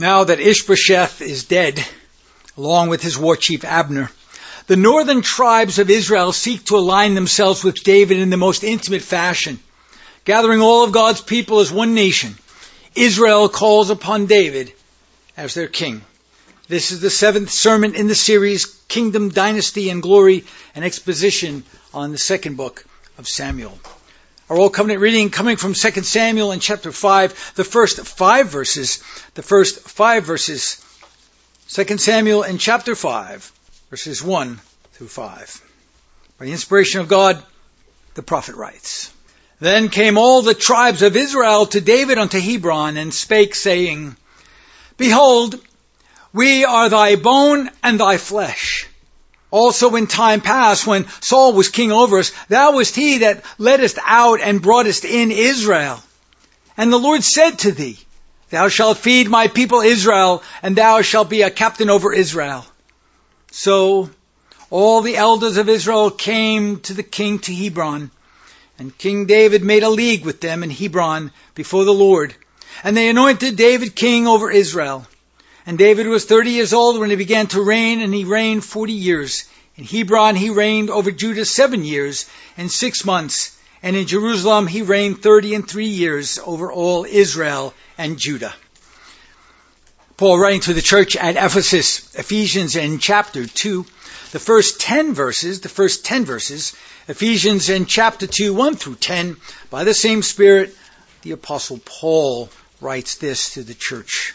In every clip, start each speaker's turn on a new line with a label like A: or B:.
A: Now that Ishbosheth is dead, along with his war chief Abner, the northern tribes of Israel seek to align themselves with David in the most intimate fashion. Gathering all of God's people as one nation, Israel calls upon David as their king. This is the seventh sermon in the series, Kingdom, Dynasty, and Glory, an exposition on the second book of Samuel. Our Old Covenant reading coming from 2 Samuel in chapter 5, the first five verses, the first five verses, 2 Samuel in chapter 5, verses 1 through 5. By the inspiration of God, the prophet writes, Then came all the tribes of Israel to David unto Hebron, and spake, saying, Behold, we are thy bone and thy flesh. Also in time past, when Saul was king over us, thou wast he that leddest out and broughtest in Israel. And the Lord said to thee, Thou shalt feed my people Israel, and thou shalt be a captain over Israel. So all the elders of Israel came to the king to Hebron, and King David made a league with them in Hebron before the Lord. And they anointed David king over Israel. And David was 30 years old when he began to reign, and he reigned 40 years. In Hebron he reigned over Judah seven years and six months. And in Jerusalem he reigned 30 and three years over all Israel and Judah. Paul writing to the church at Ephesus, Ephesians in chapter 2, the first 10 verses, the first 10 verses, Ephesians in chapter 2, 1 through 10, by the same Spirit, the apostle Paul writes this to the church.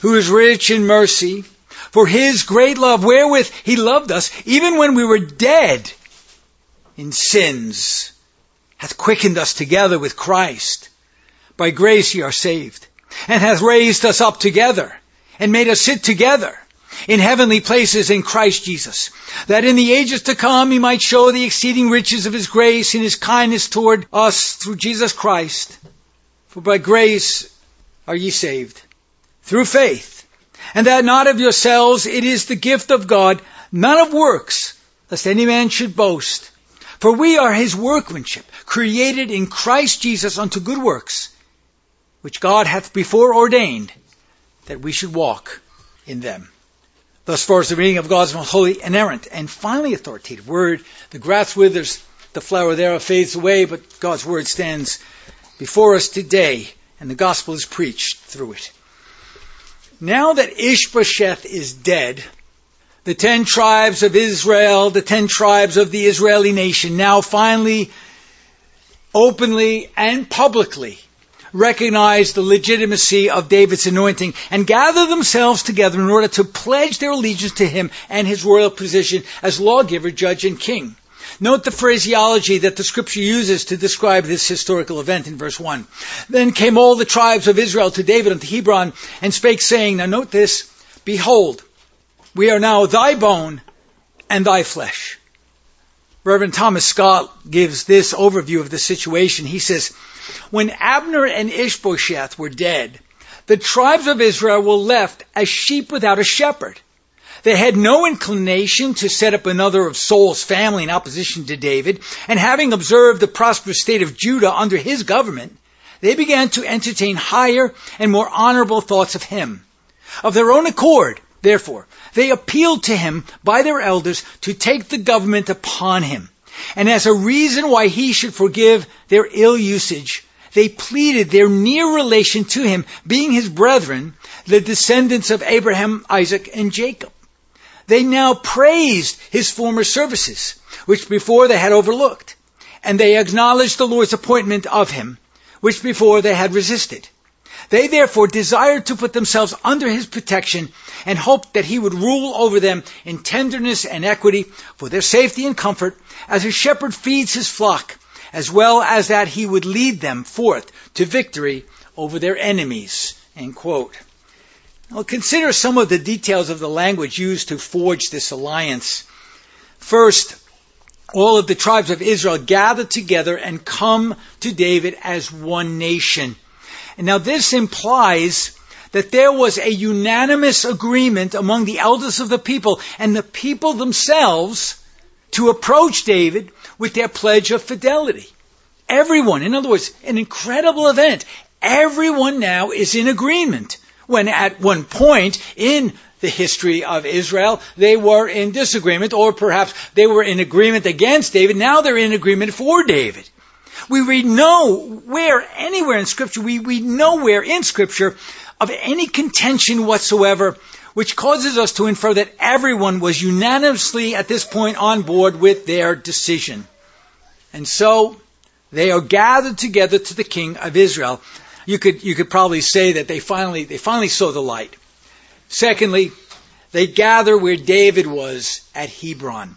A: who is rich in mercy, for his great love wherewith he loved us, even when we were dead in sins, hath quickened us together with Christ. By grace ye are saved, and hath raised us up together, and made us sit together in heavenly places in Christ Jesus, that in the ages to come he might show the exceeding riches of his grace and his kindness toward us through Jesus Christ. For by grace are ye saved through faith, and that not of yourselves, it is the gift of God, not of works, lest any man should boast. For we are his workmanship, created in Christ Jesus unto good works, which God hath before ordained that we should walk in them. Thus far is the reading of God's most holy, inerrant, and finally authoritative word. The grass withers, the flower thereof fades away, but God's word stands before us today, and the gospel is preached through it. Now that Ishbosheth is dead, the ten tribes of Israel, the ten tribes of the Israeli nation now finally, openly and publicly recognize the legitimacy of David's anointing and gather themselves together in order to pledge their allegiance to him and his royal position as lawgiver, judge, and king. Note the phraseology that the scripture uses to describe this historical event in verse 1. Then came all the tribes of Israel to David unto Hebron and spake saying, now note this, behold, we are now thy bone and thy flesh. Reverend Thomas Scott gives this overview of the situation. He says, when Abner and Ishbosheth were dead, the tribes of Israel were left as sheep without a shepherd. They had no inclination to set up another of Saul's family in opposition to David, and having observed the prosperous state of Judah under his government, they began to entertain higher and more honorable thoughts of him. Of their own accord, therefore, they appealed to him by their elders to take the government upon him. And as a reason why he should forgive their ill usage, they pleaded their near relation to him, being his brethren, the descendants of Abraham, Isaac, and Jacob. They now praised his former services, which before they had overlooked, and they acknowledged the Lord's appointment of him, which before they had resisted. They therefore desired to put themselves under his protection and hoped that he would rule over them in tenderness and equity for their safety and comfort as a shepherd feeds his flock, as well as that he would lead them forth to victory over their enemies. Well, consider some of the details of the language used to forge this alliance. First, all of the tribes of Israel gather together and come to David as one nation. And now this implies that there was a unanimous agreement among the elders of the people and the people themselves to approach David with their pledge of fidelity. Everyone, in other words, an incredible event. Everyone now is in agreement. When at one point in the history of Israel, they were in disagreement, or perhaps they were in agreement against David. Now they're in agreement for David. We read nowhere, anywhere in Scripture, we read nowhere in Scripture of any contention whatsoever, which causes us to infer that everyone was unanimously at this point on board with their decision. And so, they are gathered together to the king of Israel. You could, you could probably say that they finally, they finally saw the light. Secondly, they gather where David was at Hebron.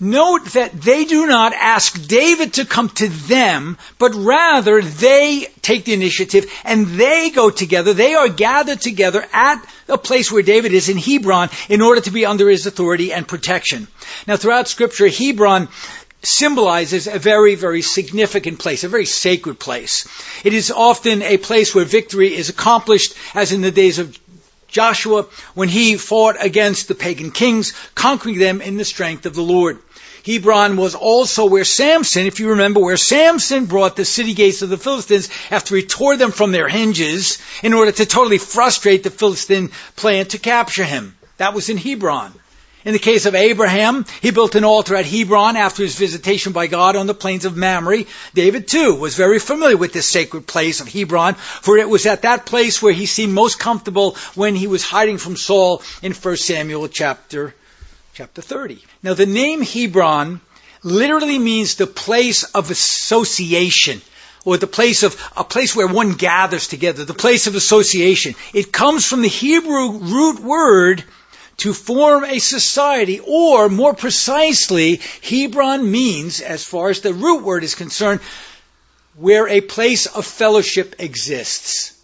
A: Note that they do not ask David to come to them, but rather they take the initiative and they go together. They are gathered together at a place where David is in Hebron in order to be under his authority and protection. Now throughout scripture, Hebron symbolizes a very, very significant place, a very sacred place. It is often a place where victory is accomplished, as in the days of Joshua when he fought against the pagan kings, conquering them in the strength of the Lord. Hebron was also where Samson, if you remember, where Samson brought the city gates of the Philistines after he tore them from their hinges in order to totally frustrate the Philistine plan to capture him. That was in Hebron. In the case of Abraham, he built an altar at Hebron after his visitation by God on the plains of Mamre. David too was very familiar with this sacred place of Hebron, for it was at that place where he seemed most comfortable when he was hiding from Saul in 1 Samuel chapter chapter 30. Now the name Hebron literally means the place of association or the place of a place where one gathers together, the place of association. It comes from the Hebrew root word to form a society, or more precisely, Hebron means, as far as the root word is concerned, where a place of fellowship exists.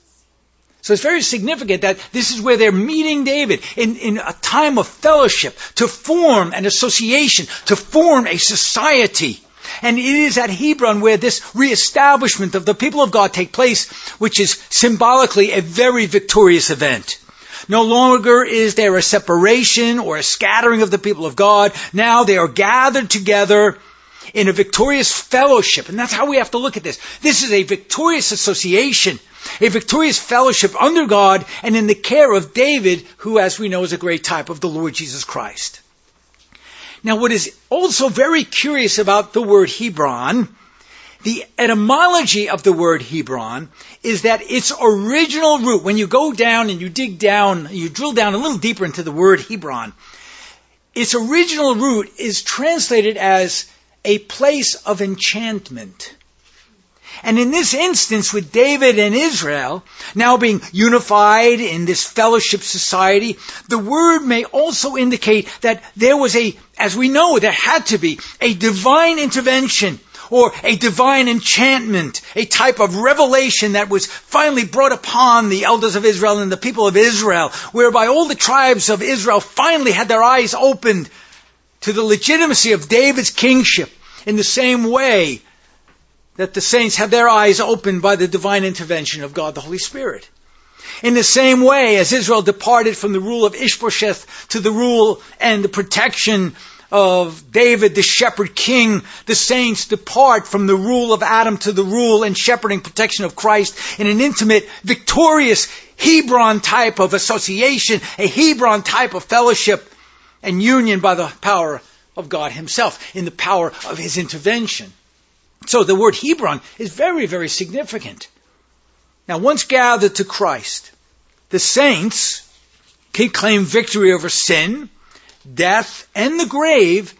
A: So it's very significant that this is where they're meeting David in, in a time of fellowship to form an association, to form a society. And it is at Hebron where this reestablishment of the people of God take place, which is symbolically a very victorious event. No longer is there a separation or a scattering of the people of God. Now they are gathered together in a victorious fellowship. And that's how we have to look at this. This is a victorious association, a victorious fellowship under God and in the care of David, who, as we know, is a great type of the Lord Jesus Christ. Now, what is also very curious about the word Hebron, the etymology of the word Hebron, is that its original root, when you go down and you dig down, you drill down a little deeper into the word Hebron, its original root is translated as a place of enchantment. And in this instance, with David and Israel now being unified in this fellowship society, the word may also indicate that there was a, as we know, there had to be a divine intervention or a divine enchantment, a type of revelation that was finally brought upon the elders of Israel and the people of Israel, whereby all the tribes of Israel finally had their eyes opened to the legitimacy of David's kingship in the same way that the saints had their eyes opened by the divine intervention of God the Holy Spirit. In the same way as Israel departed from the rule of Ishbosheth to the rule and the protection of David, the shepherd king, the saints depart from the rule of Adam to the rule and shepherding protection of Christ in an intimate, victorious Hebron type of association, a Hebron type of fellowship and union by the power of God Himself, in the power of His intervention. So the word Hebron is very, very significant. Now, once gathered to Christ, the saints can claim victory over sin, death, and the grave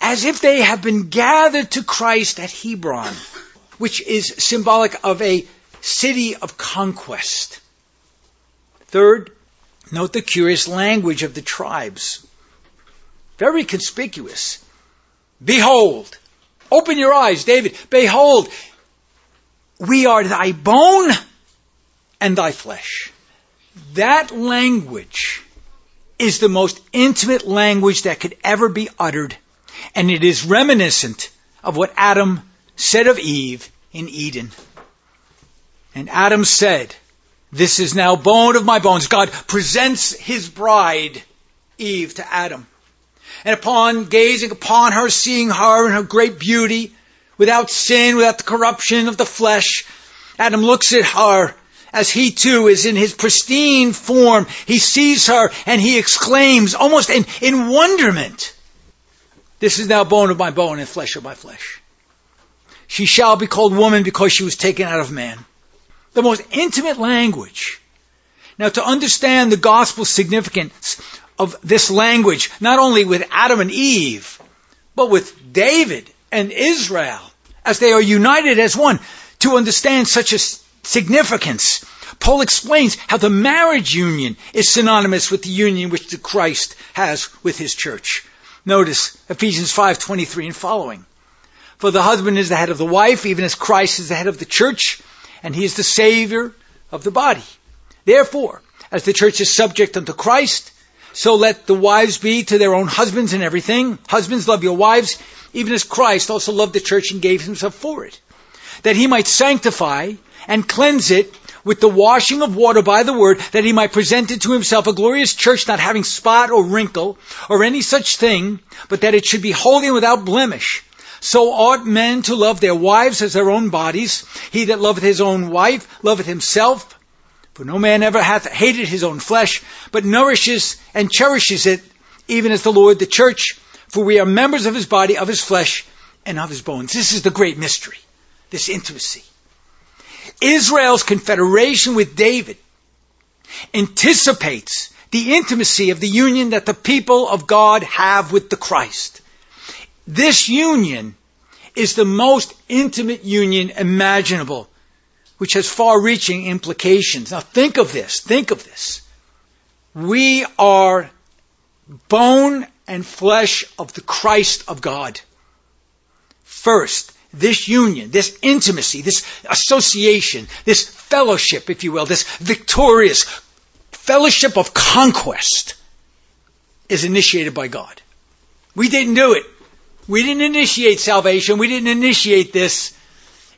A: as if they have been gathered to Christ at Hebron, which is symbolic of a city of conquest. Third, note the curious language of the tribes. Very conspicuous. Behold, open your eyes, David. Behold, we are thy bone and thy flesh. That language is the most intimate language that could ever be uttered, and it is reminiscent of what Adam said of Eve in Eden. And Adam said, This is now bone of my bones. God presents his bride, Eve, to Adam. And upon gazing upon her, seeing her in her great beauty, without sin, without the corruption of the flesh, Adam looks at her as he too is in his pristine form. He sees her and he exclaims, almost in, in wonderment, This is now bone of my bone and flesh of my flesh. She shall be called woman because she was taken out of man. The most intimate language. Now to understand the gospel significance of this language, not only with Adam and Eve, but with David and Israel, as they are united as one, to understand such a significance. Paul explains how the marriage union is synonymous with the union which the Christ has with his church. Notice Ephesians 5:23 and following. For the husband is the head of the wife, even as Christ is the head of the church, and he is the savior of the body. Therefore, as the church is subject unto Christ, so let the wives be to their own husbands in everything. Husbands, love your wives, even as Christ also loved the church and gave himself for it, that he might sanctify and cleanse it with the washing of water by the word, that he might present it to himself a glorious church not having spot or wrinkle or any such thing, but that it should be holy and without blemish. So ought men to love their wives as their own bodies. He that loveth his own wife loveth himself. For no man ever hath hated his own flesh, but nourishes and cherishes it, even as the Lord the church. For we are members of his body, of his flesh, and of his bones. This is the great mystery, this intimacy. Israel's confederation with David anticipates the intimacy of the union that the people of God have with the Christ. This union is the most intimate union imaginable, which has far reaching implications. Now think of this, think of this. We are bone and flesh of the Christ of God. First, this union, this intimacy, this association, this fellowship, if you will, this victorious fellowship of conquest is initiated by God. We didn't do it. We didn't initiate salvation. We didn't initiate this.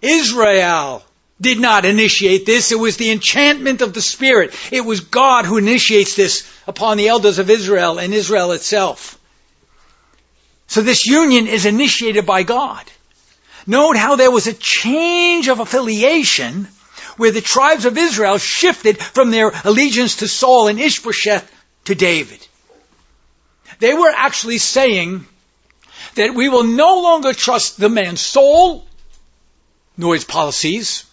A: Israel did not initiate this. It was the enchantment of the Spirit. It was God who initiates this upon the elders of Israel and Israel itself. So this union is initiated by God. Note how there was a change of affiliation where the tribes of Israel shifted from their allegiance to Saul and Ishbosheth to David. They were actually saying that we will no longer trust the man Saul, nor his policies,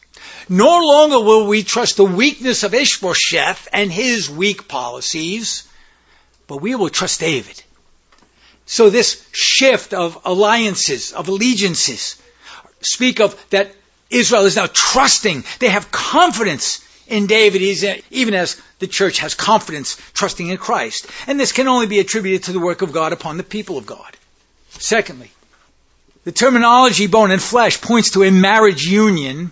A: nor longer will we trust the weakness of Ishbosheth and his weak policies, but we will trust David. So this shift of alliances, of allegiances, speak of that Israel is now trusting. They have confidence in David, uh, even as the church has confidence trusting in Christ. And this can only be attributed to the work of God upon the people of God. Secondly, the terminology bone and flesh points to a marriage union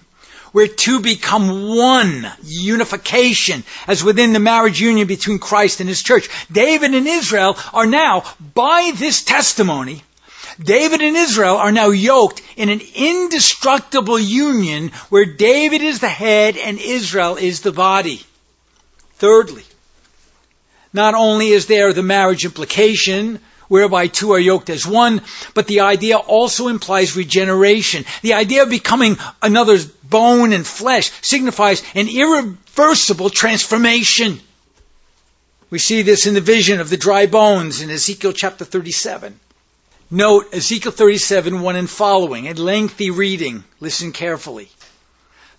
A: where two become one, unification, as within the marriage union between Christ and his church. David and Israel are now, by this testimony, David and Israel are now yoked in an indestructible union where David is the head and Israel is the body. Thirdly, not only is there the marriage implication, whereby two are yoked as one, but the idea also implies regeneration. The idea of becoming another's bone and flesh signifies an irreversible transformation. We see this in the vision of the dry bones in Ezekiel chapter 37. Note Ezekiel 37, 1 and following, a lengthy reading. Listen carefully.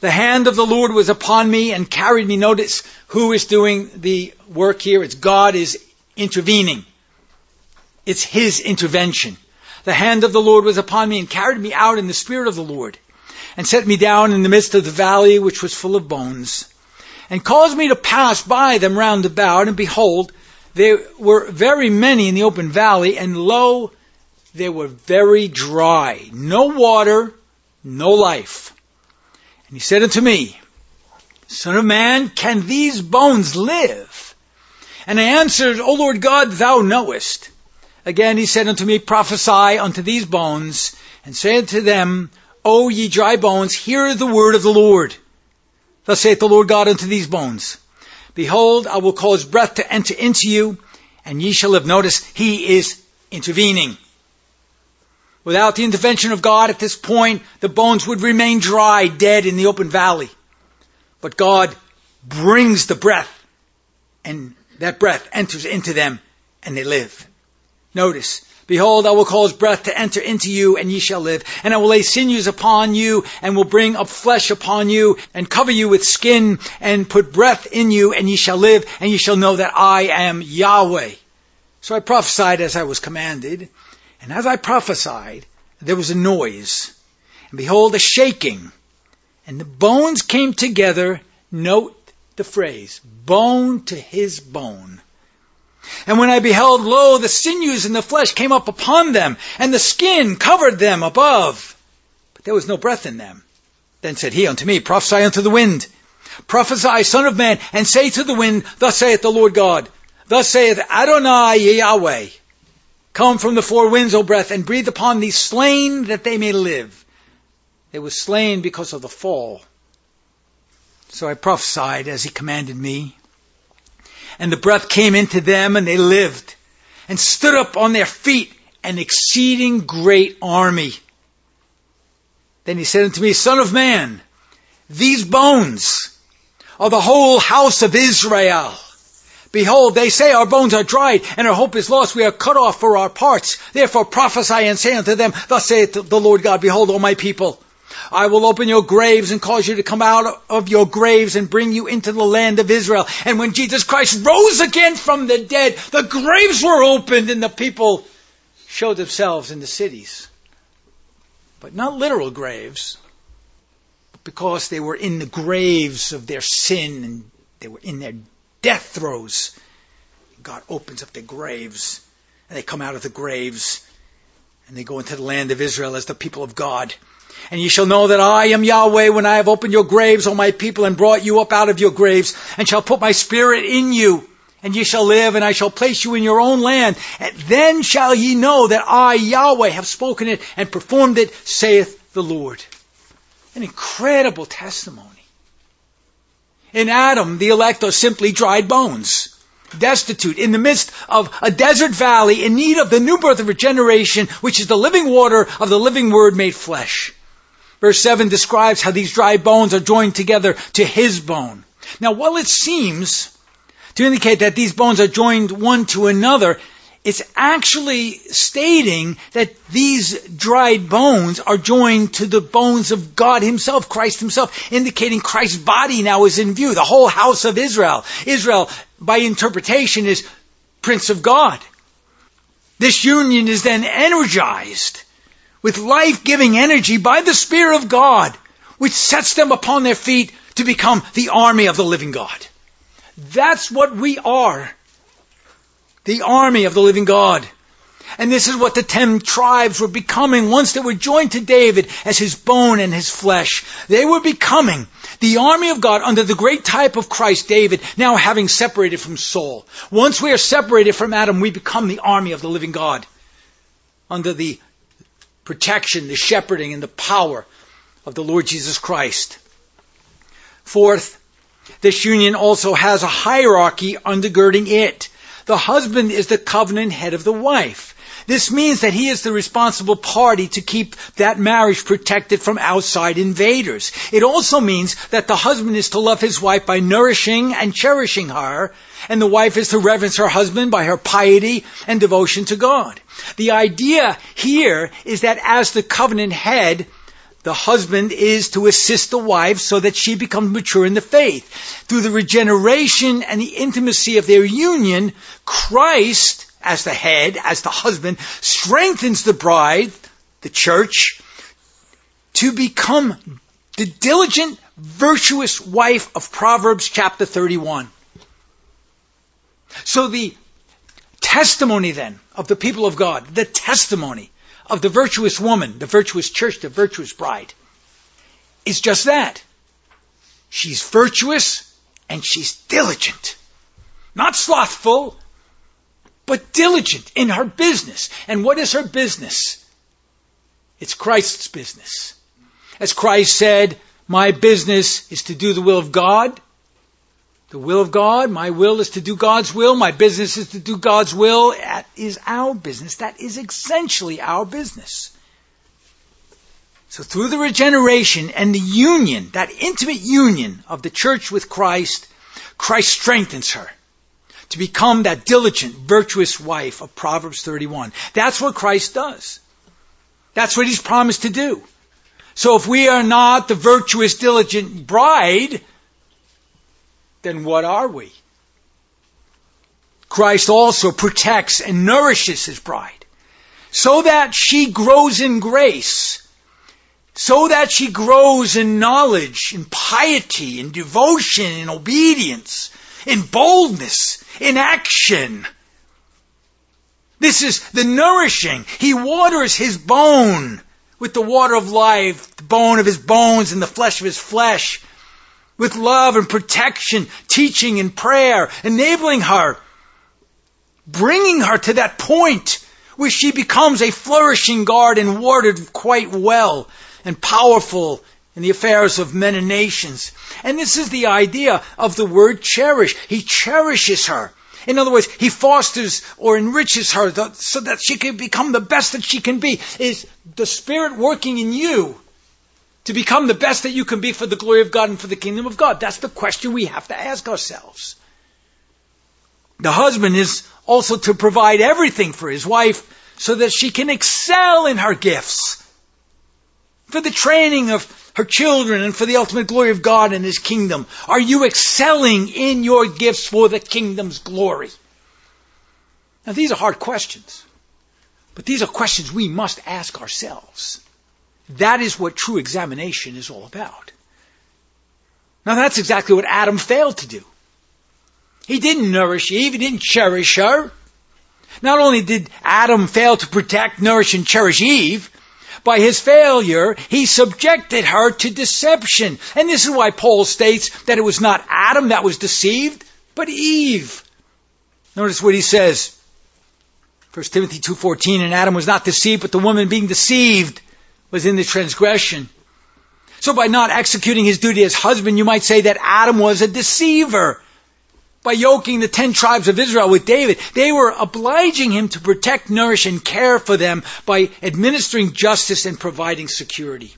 A: The hand of the Lord was upon me and carried me. Notice who is doing the work here. It's God is intervening. It's His intervention. The hand of the Lord was upon me and carried me out in the Spirit of the Lord and set me down in the midst of the valley which was full of bones and caused me to pass by them round about and behold, there were very many in the open valley and lo, they were very dry, no water, no life. And he said unto me, Son of man, can these bones live? And I answered, O Lord God, thou knowest. Again he said unto me, Prophesy unto these bones, and say unto them, O ye dry bones, hear the word of the Lord. Thus saith the Lord God unto these bones, Behold, I will cause breath to enter into you, and ye shall have noticed he is intervening. Without the intervention of God at this point, the bones would remain dry, dead in the open valley. But God brings the breath, and that breath enters into them, and they live. Notice, Behold, I will cause breath to enter into you, and ye shall live. And I will lay sinews upon you, and will bring up flesh upon you, and cover you with skin, and put breath in you, and ye shall live, and ye shall know that I am Yahweh. So I prophesied as I was commanded, and as I prophesied, there was a noise, and behold, a shaking, and the bones came together. Note the phrase, bone to his bone. And when I beheld, lo, the sinews and the flesh came up upon them, and the skin covered them above. But there was no breath in them. Then said he unto me, Prophesy unto the wind. Prophesy, son of man, and say to the wind, Thus saith the Lord God. Thus saith Adonai Yahweh. Come from the four winds, O breath, and breathe upon these slain that they may live. They were slain because of the fall. So I prophesied as he commanded me. And the breath came into them and they lived and stood up on their feet an exceeding great army. Then he said unto me, Son of man, these bones are the whole house of Israel. Behold, they say our bones are dried and our hope is lost. We are cut off for our parts. Therefore prophesy and say unto them, Thus saith the Lord God, Behold, O my people, I will open your graves and cause you to come out of your graves and bring you into the land of Israel. And when Jesus Christ rose again from the dead, the graves were opened and the people showed themselves in the cities. But not literal graves, because they were in the graves of their sin and they were in their death throes. God opens up their graves and they come out of the graves and they go into the land of Israel as the people of God. And ye shall know that I am Yahweh when I have opened your graves, O my people, and brought you up out of your graves, and shall put my spirit in you, and ye shall live, and I shall place you in your own land. And then shall ye know that I, Yahweh, have spoken it and performed it, saith the Lord. An incredible testimony. In Adam, the elect are simply dried bones destitute, in the midst of a desert valley, in need of the new birth of regeneration, which is the living water of the living word made flesh. Verse 7 describes how these dry bones are joined together to his bone. Now, while it seems to indicate that these bones are joined one to another, it's actually stating that these dried bones are joined to the bones of God Himself, Christ Himself, indicating Christ's body now is in view, the whole house of Israel. Israel, by interpretation, is Prince of God. This union is then energized with life-giving energy by the Spirit of God, which sets them upon their feet to become the army of the living God. That's what we are. The army of the living God. And this is what the ten tribes were becoming once they were joined to David as his bone and his flesh. They were becoming the army of God under the great type of Christ David, now having separated from Saul. Once we are separated from Adam, we become the army of the living God under the protection, the shepherding, and the power of the Lord Jesus Christ. Fourth, this union also has a hierarchy undergirding it. The husband is the covenant head of the wife. This means that he is the responsible party to keep that marriage protected from outside invaders. It also means that the husband is to love his wife by nourishing and cherishing her, and the wife is to reverence her husband by her piety and devotion to God. The idea here is that as the covenant head, the husband is to assist the wife so that she becomes mature in the faith. Through the regeneration and the intimacy of their union, Christ as the head, as the husband, strengthens the bride, the church, to become the diligent, virtuous wife of Proverbs chapter 31. So the testimony then of the people of God, the testimony of the virtuous woman, the virtuous church, the virtuous bride, is just that. She's virtuous and she's diligent. Not slothful, but diligent in her business. And what is her business? It's Christ's business. As Christ said, my business is to do the will of God. The will of God, my will is to do God's will, my business is to do God's will. That is our business. That is essentially our business. So through the regeneration and the union, that intimate union of the church with Christ, Christ strengthens her to become that diligent, virtuous wife of Proverbs 31. That's what Christ does. That's what he's promised to do. So if we are not the virtuous, diligent bride, then what are we? Christ also protects and nourishes his bride so that she grows in grace, so that she grows in knowledge, in piety, in devotion, in obedience, in boldness, in action. This is the nourishing. He waters his bone with the water of life, the bone of his bones and the flesh of his flesh, with love and protection, teaching and prayer, enabling her, bringing her to that point where she becomes a flourishing garden watered quite well and powerful in the affairs of men and nations. And this is the idea of the word cherish. He cherishes her. In other words, he fosters or enriches her so that she can become the best that she can be. Is the Spirit working in you to become the best that you can be for the glory of God and for the kingdom of God? That's the question we have to ask ourselves. The husband is also to provide everything for his wife so that she can excel in her gifts for the training of her children and for the ultimate glory of God and His kingdom? Are you excelling in your gifts for the kingdom's glory? Now these are hard questions, but these are questions we must ask ourselves. That is what true examination is all about. Now that's exactly what Adam failed to do. He didn't nourish Eve, he didn't cherish her. Not only did Adam fail to protect, nourish, and cherish Eve, by his failure, he subjected her to deception. And this is why Paul states that it was not Adam that was deceived, but Eve. Notice what he says. 1 Timothy 2.14, and Adam was not deceived, but the woman being deceived was in the transgression. So by not executing his duty as husband, you might say that Adam was a deceiver by yoking the ten tribes of Israel with David, they were obliging him to protect, nourish, and care for them by administering justice and providing security.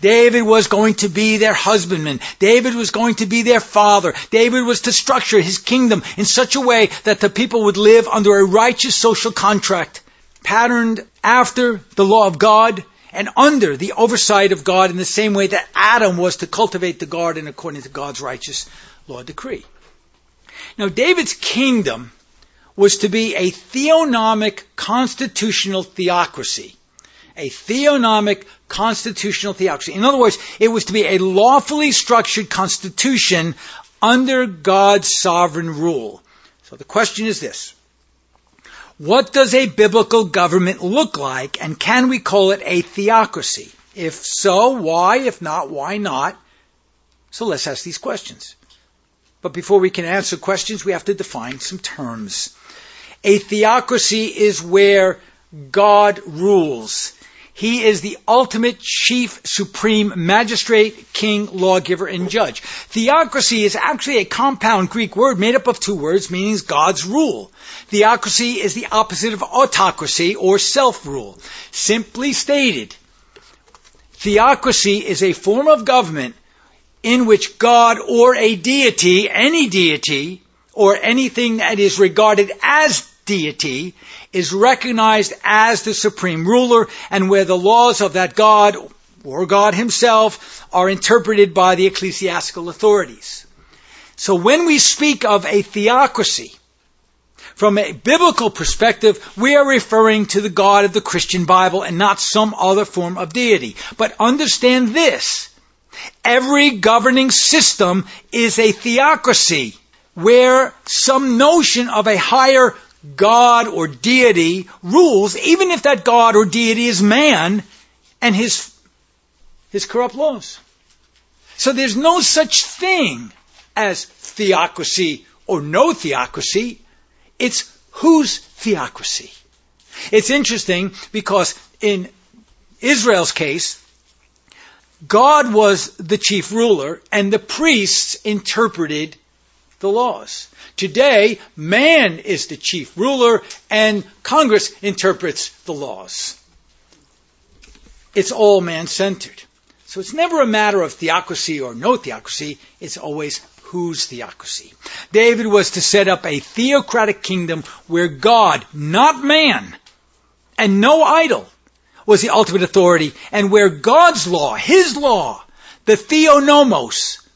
A: David was going to be their husbandman. David was going to be their father. David was to structure his kingdom in such a way that the people would live under a righteous social contract, patterned after the law of God and under the oversight of God in the same way that Adam was to cultivate the garden according to God's righteous law decree. Now, David's kingdom was to be a theonomic constitutional theocracy. A theonomic constitutional theocracy. In other words, it was to be a lawfully structured constitution under God's sovereign rule. So the question is this. What does a biblical government look like and can we call it a theocracy? If so, why? If not, why not? So let's ask these questions. But before we can answer questions, we have to define some terms. A theocracy is where God rules. He is the ultimate chief, supreme magistrate, king, lawgiver, and judge. Theocracy is actually a compound Greek word made up of two words meaning God's rule. Theocracy is the opposite of autocracy or self-rule. Simply stated, theocracy is a form of government in which God or a deity, any deity, or anything that is regarded as deity, is recognized as the supreme ruler and where the laws of that God or God himself are interpreted by the ecclesiastical authorities. So when we speak of a theocracy, from a biblical perspective, we are referring to the God of the Christian Bible and not some other form of deity. But understand this, Every governing system is a theocracy where some notion of a higher God or deity rules, even if that God or deity is man and his, his corrupt laws. So there's no such thing as theocracy or no theocracy. It's whose theocracy? It's interesting because in Israel's case, God was the chief ruler and the priests interpreted the laws. Today, man is the chief ruler and Congress interprets the laws. It's all man centered. So it's never a matter of theocracy or no theocracy, it's always whose theocracy. David was to set up a theocratic kingdom where God, not man, and no idol, was the ultimate authority, and where God's law, His law, the theonomos,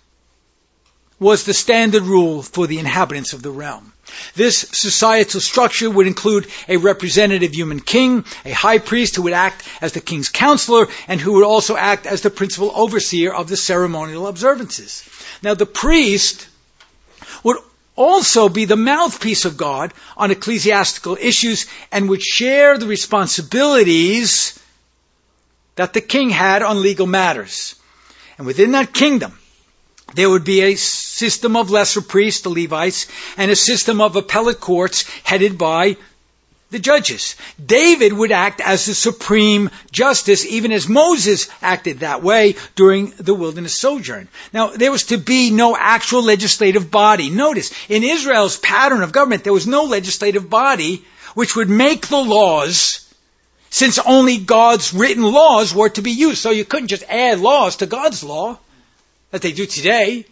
A: was the standard rule for the inhabitants of the realm. This societal structure would include a representative human king, a high priest who would act as the king's counselor, and who would also act as the principal overseer of the ceremonial observances. Now the priest would also be the mouthpiece of God on ecclesiastical issues and would share the responsibilities that the king had on legal matters. And within that kingdom, there would be a system of lesser priests, the Levites, and a system of appellate courts headed by the judges. David would act as the supreme justice, even as Moses acted that way during the wilderness sojourn. Now, there was to be no actual legislative body. Notice, in Israel's pattern of government, there was no legislative body which would make the laws since only God's written laws were to be used. So you couldn't just add laws to God's law that they do today.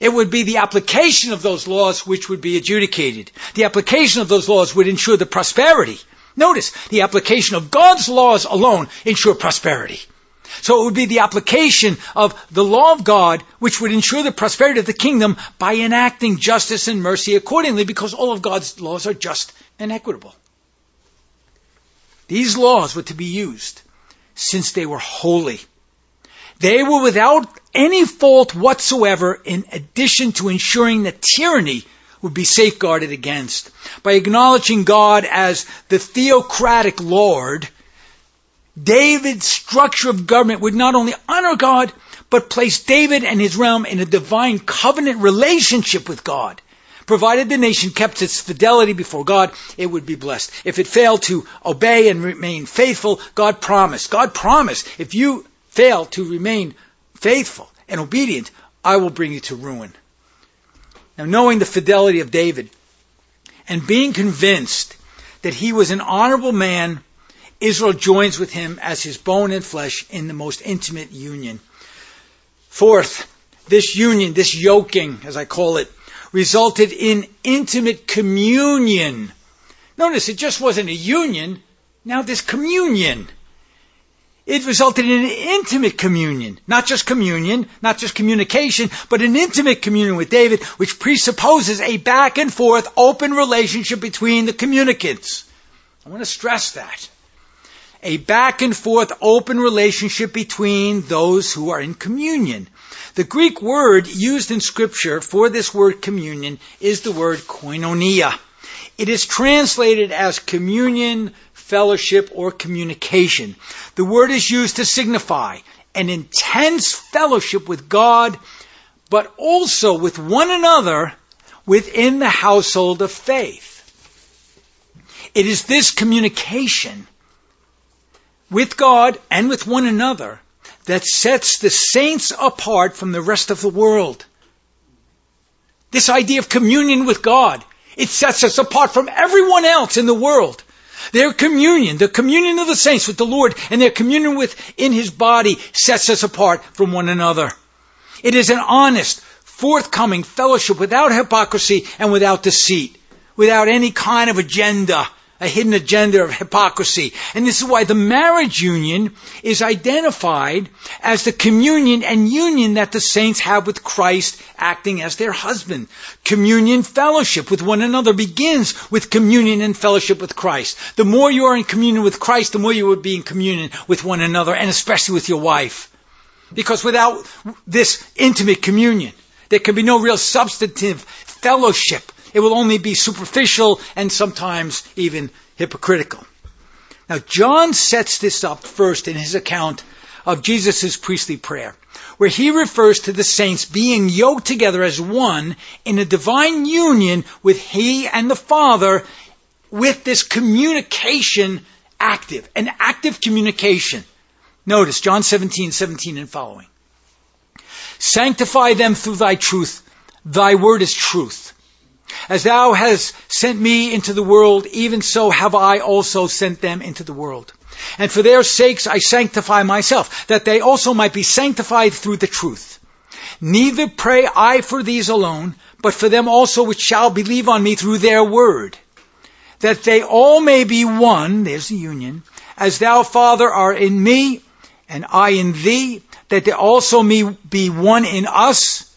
A: It would be the application of those laws which would be adjudicated. The application of those laws would ensure the prosperity. Notice, the application of God's laws alone ensure prosperity. So it would be the application of the law of God which would ensure the prosperity of the kingdom by enacting justice and mercy accordingly because all of God's laws are just and equitable. These laws were to be used since they were holy they were without any fault whatsoever in addition to ensuring that tyranny would be safeguarded against. By acknowledging God as the theocratic Lord, David's structure of government would not only honor God, but place David and his realm in a divine covenant relationship with God. Provided the nation kept its fidelity before God, it would be blessed. If it failed to obey and remain faithful, God promised. God promised, if you fail to remain faithful and obedient, I will bring you to ruin. Now, knowing the fidelity of David and being convinced that he was an honorable man, Israel joins with him as his bone and flesh in the most intimate union. Fourth, this union, this yoking, as I call it, resulted in intimate communion. Notice it just wasn't a union, now this communion. It resulted in an intimate communion, not just communion, not just communication, but an intimate communion with David, which presupposes a back and forth open relationship between the communicants. I want to stress that. A back and forth open relationship between those who are in communion. The Greek word used in scripture for this word communion is the word koinonia. It is translated as communion, fellowship, or communication. The word is used to signify an intense fellowship with God, but also with one another within the household of faith. It is this communication with God and with one another that sets the saints apart from the rest of the world. This idea of communion with God, it sets us apart from everyone else in the world. Their communion, the communion of the saints with the Lord and their communion with in His body sets us apart from one another. It is an honest, forthcoming fellowship without hypocrisy and without deceit, without any kind of agenda a hidden agenda of hypocrisy. And this is why the marriage union is identified as the communion and union that the saints have with Christ acting as their husband. Communion fellowship with one another begins with communion and fellowship with Christ. The more you are in communion with Christ, the more you will be in communion with one another and especially with your wife. Because without this intimate communion, there can be no real substantive fellowship it will only be superficial and sometimes even hypocritical. Now, John sets this up first in his account of Jesus' priestly prayer, where he refers to the saints being yoked together as one in a divine union with he and the Father with this communication active, an active communication. Notice John 17, 17 and following. Sanctify them through thy truth. Thy word is truth. As thou hast sent me into the world, even so have I also sent them into the world. And for their sakes I sanctify myself, that they also might be sanctified through the truth. Neither pray I for these alone, but for them also which shall believe on me through their word, that they all may be one, there's the union, as thou, Father, art in me, and I in thee, that they also may be one in us,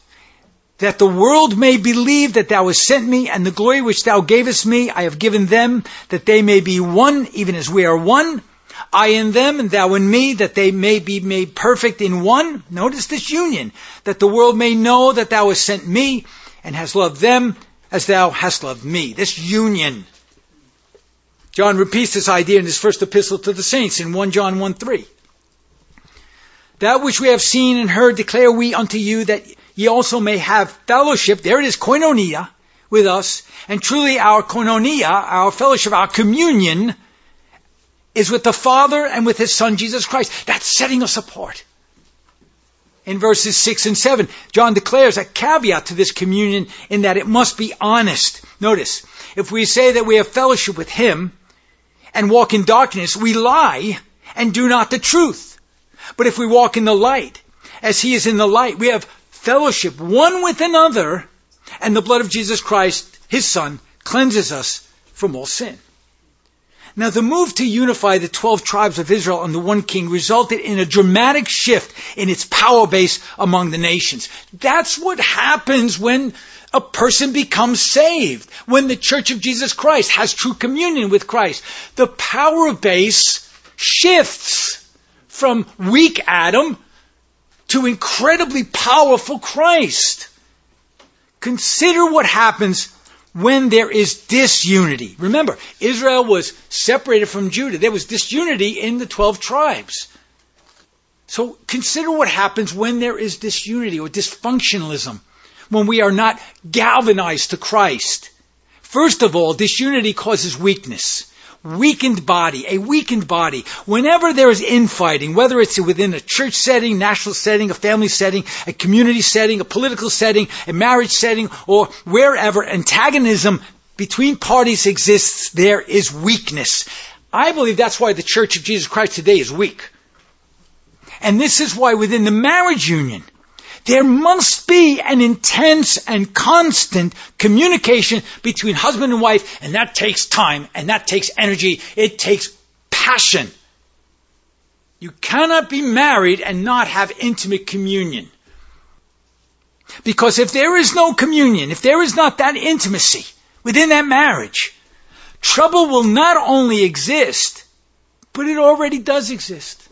A: that the world may believe that thou hast sent me, and the glory which thou gavest me I have given them, that they may be one, even as we are one. I in them, and thou in me, that they may be made perfect in one. Notice this union, that the world may know that thou hast sent me, and hast loved them as thou hast loved me. This union. John repeats this idea in his first epistle to the saints in 1 John 1 3. That which we have seen and heard declare we unto you that ye also may have fellowship, there it is, koinonia, with us. And truly our koinonia, our fellowship, our communion, is with the Father and with His Son Jesus Christ. That's setting us apart. In verses 6 and 7, John declares a caveat to this communion in that it must be honest. Notice, if we say that we have fellowship with Him and walk in darkness, we lie and do not the truth. But if we walk in the light, as He is in the light, we have fellowship one with another, and the blood of Jesus Christ, his Son, cleanses us from all sin. Now, the move to unify the 12 tribes of Israel under one king resulted in a dramatic shift in its power base among the nations. That's what happens when a person becomes saved, when the Church of Jesus Christ has true communion with Christ. The power base shifts from weak Adam to incredibly powerful Christ. Consider what happens when there is disunity. Remember, Israel was separated from Judah. There was disunity in the 12 tribes. So consider what happens when there is disunity or dysfunctionalism, when we are not galvanized to Christ. First of all, disunity causes weakness weakened body, a weakened body. Whenever there is infighting, whether it's within a church setting, national setting, a family setting, a community setting, a political setting, a marriage setting, or wherever antagonism between parties exists, there is weakness. I believe that's why the Church of Jesus Christ today is weak. And this is why within the marriage union, there must be an intense and constant communication between husband and wife, and that takes time, and that takes energy, it takes passion. You cannot be married and not have intimate communion. Because if there is no communion, if there is not that intimacy within that marriage, trouble will not only exist, but it already does exist.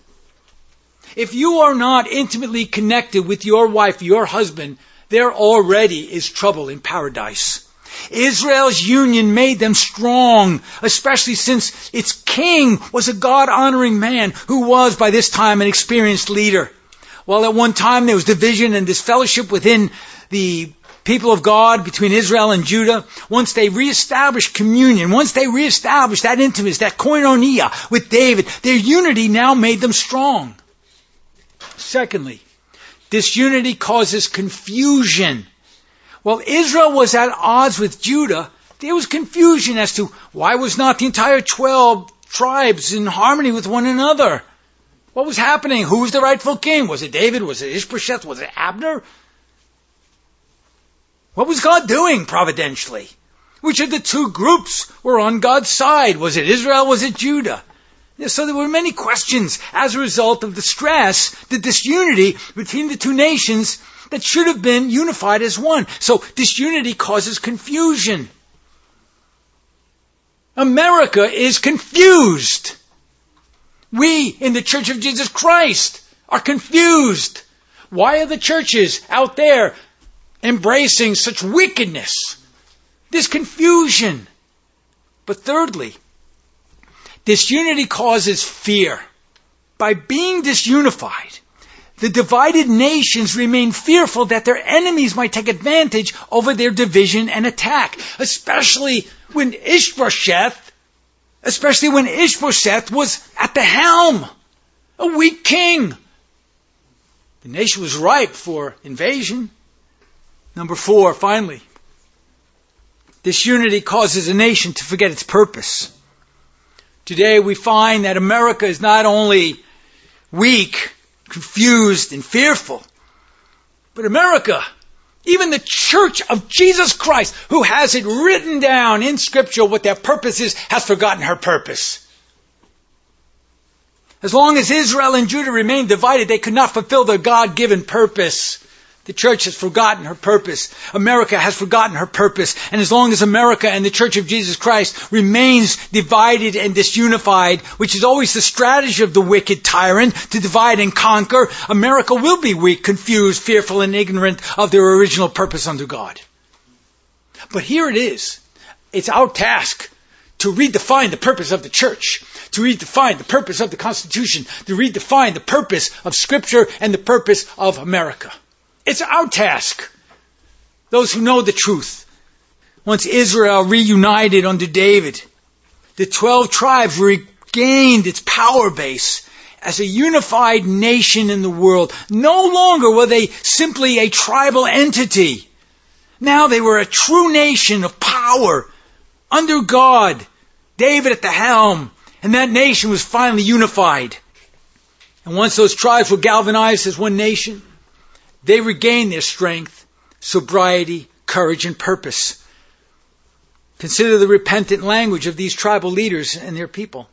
A: If you are not intimately connected with your wife, your husband, there already is trouble in paradise. Israel's union made them strong, especially since its king was a God honoring man who was by this time an experienced leader. While at one time there was division and disfellowship within the people of God between Israel and Judah, once they reestablished communion, once they reestablished that intimacy, that koinonia with David, their unity now made them strong. Secondly, disunity causes confusion. While Israel was at odds with Judah, there was confusion as to why was not the entire 12 tribes in harmony with one another? What was happening? Who was the rightful king? Was it David? Was it Ishbosheth? Was it Abner? What was God doing providentially? Which of the two groups were on God's side? Was it Israel? Was it Judah? So there were many questions as a result of the stress, the disunity between the two nations that should have been unified as one. So disunity causes confusion. America is confused. We in the Church of Jesus Christ are confused. Why are the churches out there embracing such wickedness? This confusion. But thirdly, Disunity causes fear. by being disunified, the divided nations remain fearful that their enemies might take advantage over their division and attack, especially when Ishbosheth, especially when Ishbosheth was at the helm, a weak king. The nation was ripe for invasion. Number four, finally, Disunity causes a nation to forget its purpose. Today we find that America is not only weak, confused, and fearful, but America, even the church of Jesus Christ, who has it written down in scripture what their purpose is, has forgotten her purpose. As long as Israel and Judah remained divided, they could not fulfill their God-given purpose. The church has forgotten her purpose. America has forgotten her purpose. And as long as America and the church of Jesus Christ remains divided and disunified, which is always the strategy of the wicked tyrant to divide and conquer, America will be weak, confused, fearful, and ignorant of their original purpose under God. But here it is. It's our task to redefine the purpose of the church, to redefine the purpose of the Constitution, to redefine the purpose of Scripture and the purpose of America. It's our task. Those who know the truth. Once Israel reunited under David, the 12 tribes regained its power base as a unified nation in the world. No longer were they simply a tribal entity. Now they were a true nation of power under God, David at the helm, and that nation was finally unified. And once those tribes were galvanized as one nation, they regain their strength, sobriety, courage, and purpose. Consider the repentant language of these tribal leaders and their people.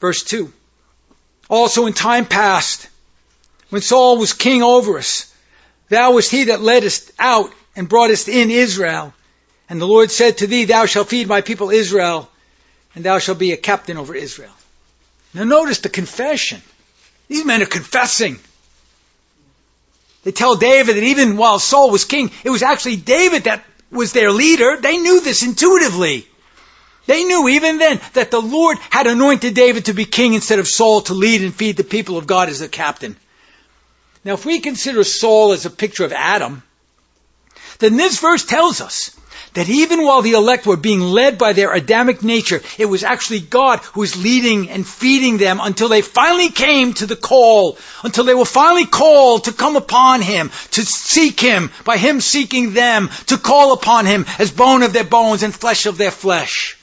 A: Verse 2. Also in time past, when Saul was king over us, thou wast he that led us out and brought us in Israel. And the Lord said to thee, Thou shalt feed my people Israel, and thou shalt be a captain over Israel. Now notice the confession. These men are confessing. They tell David that even while Saul was king, it was actually David that was their leader. They knew this intuitively. They knew even then that the Lord had anointed David to be king instead of Saul to lead and feed the people of God as the captain. Now, if we consider Saul as a picture of Adam, then this verse tells us that even while the elect were being led by their Adamic nature, it was actually God who was leading and feeding them until they finally came to the call, until they were finally called to come upon Him, to seek Him, by Him seeking them, to call upon Him as bone of their bones and flesh of their flesh.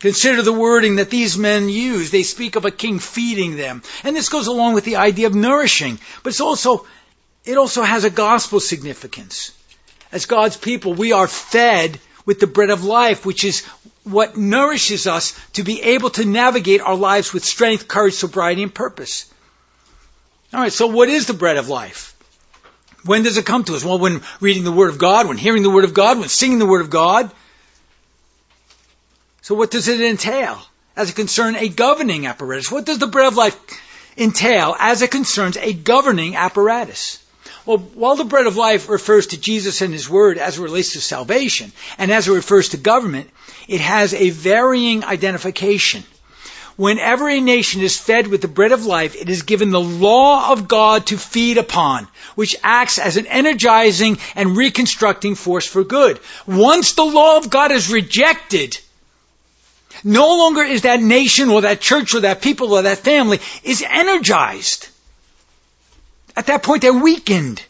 A: Consider the wording that these men use. They speak of a king feeding them. And this goes along with the idea of nourishing. But it's also, it also has a gospel significance as God's people, we are fed with the bread of life, which is what nourishes us to be able to navigate our lives with strength, courage, sobriety, and purpose. All right, so what is the bread of life? When does it come to us? Well, when reading the Word of God, when hearing the Word of God, when singing the Word of God. So what does it entail? As it concerns a governing apparatus. What does the bread of life entail as it concerns a governing apparatus? Well, while the bread of life refers to Jesus and His Word as it relates to salvation, and as it refers to government, it has a varying identification. Whenever a nation is fed with the bread of life, it is given the law of God to feed upon, which acts as an energizing and reconstructing force for good. Once the law of God is rejected, no longer is that nation or that church or that people or that family is energized. At that point, they're weakened.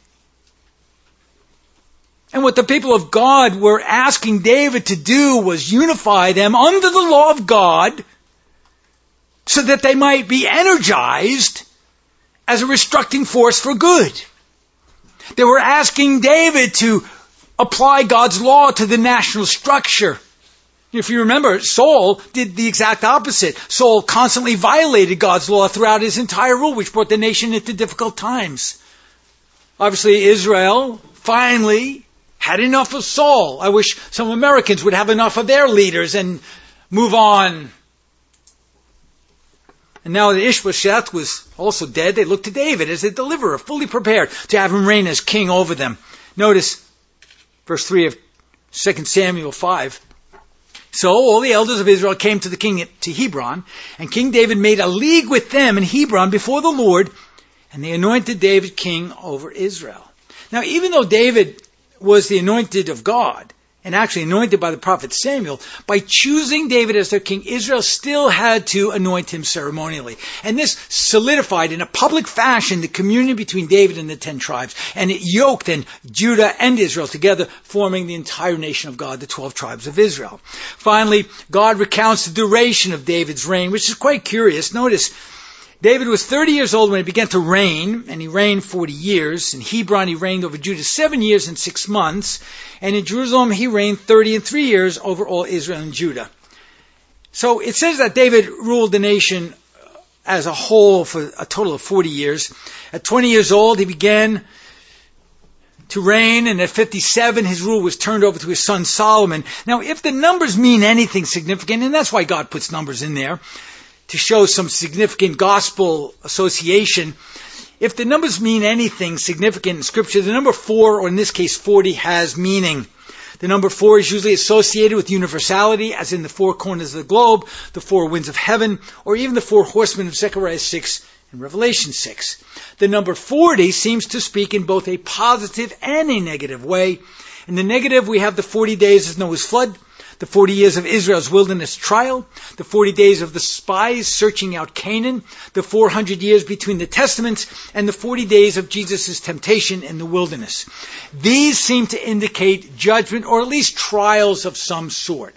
A: And what the people of God were asking David to do was unify them under the law of God so that they might be energized as a restructing force for good. They were asking David to apply God's law to the national structure if you remember, Saul did the exact opposite. Saul constantly violated God's law throughout his entire rule, which brought the nation into difficult times. Obviously, Israel finally had enough of Saul. I wish some Americans would have enough of their leaders and move on. And now that Ishbosheth was also dead, they looked to David as a deliverer, fully prepared to have him reign as king over them. Notice verse 3 of 2 Samuel 5. So all the elders of Israel came to the king to Hebron, and King David made a league with them in Hebron before the Lord, and they anointed David king over Israel. Now, even though David was the anointed of God, and actually anointed by the prophet Samuel, by choosing David as their king, Israel still had to anoint him ceremonially. And this solidified in a public fashion the communion between David and the ten tribes. And it yoked then Judah and Israel together, forming the entire nation of God, the twelve tribes of Israel. Finally, God recounts the duration of David's reign, which is quite curious. Notice, David was 30 years old when he began to reign, and he reigned 40 years. In Hebron, he reigned over Judah seven years and six months. And in Jerusalem, he reigned 30 and three years over all Israel and Judah. So it says that David ruled the nation uh, as a whole for a total of 40 years. At 20 years old, he began to reign, and at 57, his rule was turned over to his son Solomon. Now, if the numbers mean anything significant, and that's why God puts numbers in there, to show some significant gospel association. If the numbers mean anything significant in scripture, the number four, or in this case 40, has meaning. The number four is usually associated with universality, as in the four corners of the globe, the four winds of heaven, or even the four horsemen of Zechariah 6 and Revelation 6. The number 40 seems to speak in both a positive and a negative way. In the negative, we have the 40 days of Noah's flood, the 40 years of Israel's wilderness trial, the 40 days of the spies searching out Canaan, the 400 years between the testaments, and the 40 days of Jesus' temptation in the wilderness. These seem to indicate judgment or at least trials of some sort.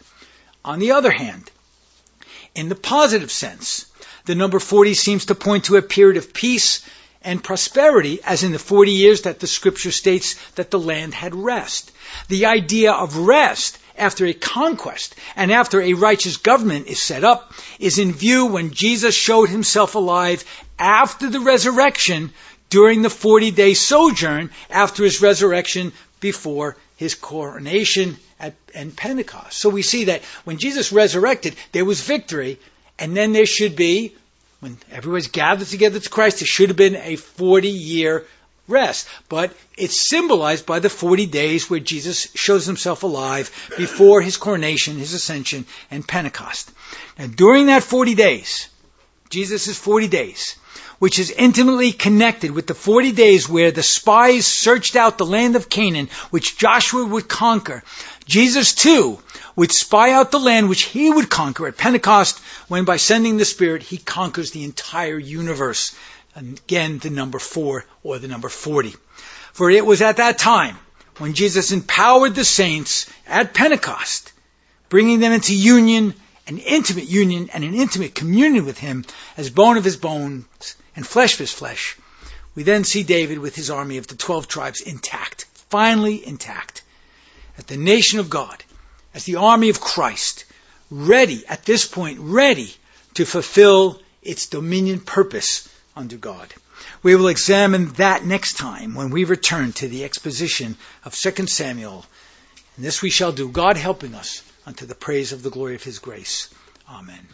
A: On the other hand, in the positive sense, the number 40 seems to point to a period of peace and prosperity, as in the 40 years that the scripture states that the land had rest. The idea of rest after a conquest and after a righteous government is set up is in view when Jesus showed himself alive after the resurrection during the 40 day sojourn after his resurrection before his coronation at, and Pentecost. So we see that when Jesus resurrected, there was victory, and then there should be, when everyone's gathered together to Christ, there should have been a 40 year rest. But it's symbolized by the 40 days where Jesus shows himself alive before his coronation, his ascension, and Pentecost. Now, during that 40 days, Jesus' 40 days, which is intimately connected with the 40 days where the spies searched out the land of Canaan, which Joshua would conquer. Jesus too would spy out the land which he would conquer at Pentecost when by sending the Spirit he conquers the entire universe Again, the number four or the number 40. For it was at that time when Jesus empowered the saints at Pentecost, bringing them into union, an intimate union and an intimate communion with him as bone of his bones and flesh of his flesh. We then see David with his army of the 12 tribes intact, finally intact, at the nation of God, as the army of Christ, ready, at this point, ready to fulfill its dominion purpose under God. We will examine that next time when we return to the exposition of 2 Samuel. And this we shall do, God helping us unto the praise of the glory of his grace. Amen.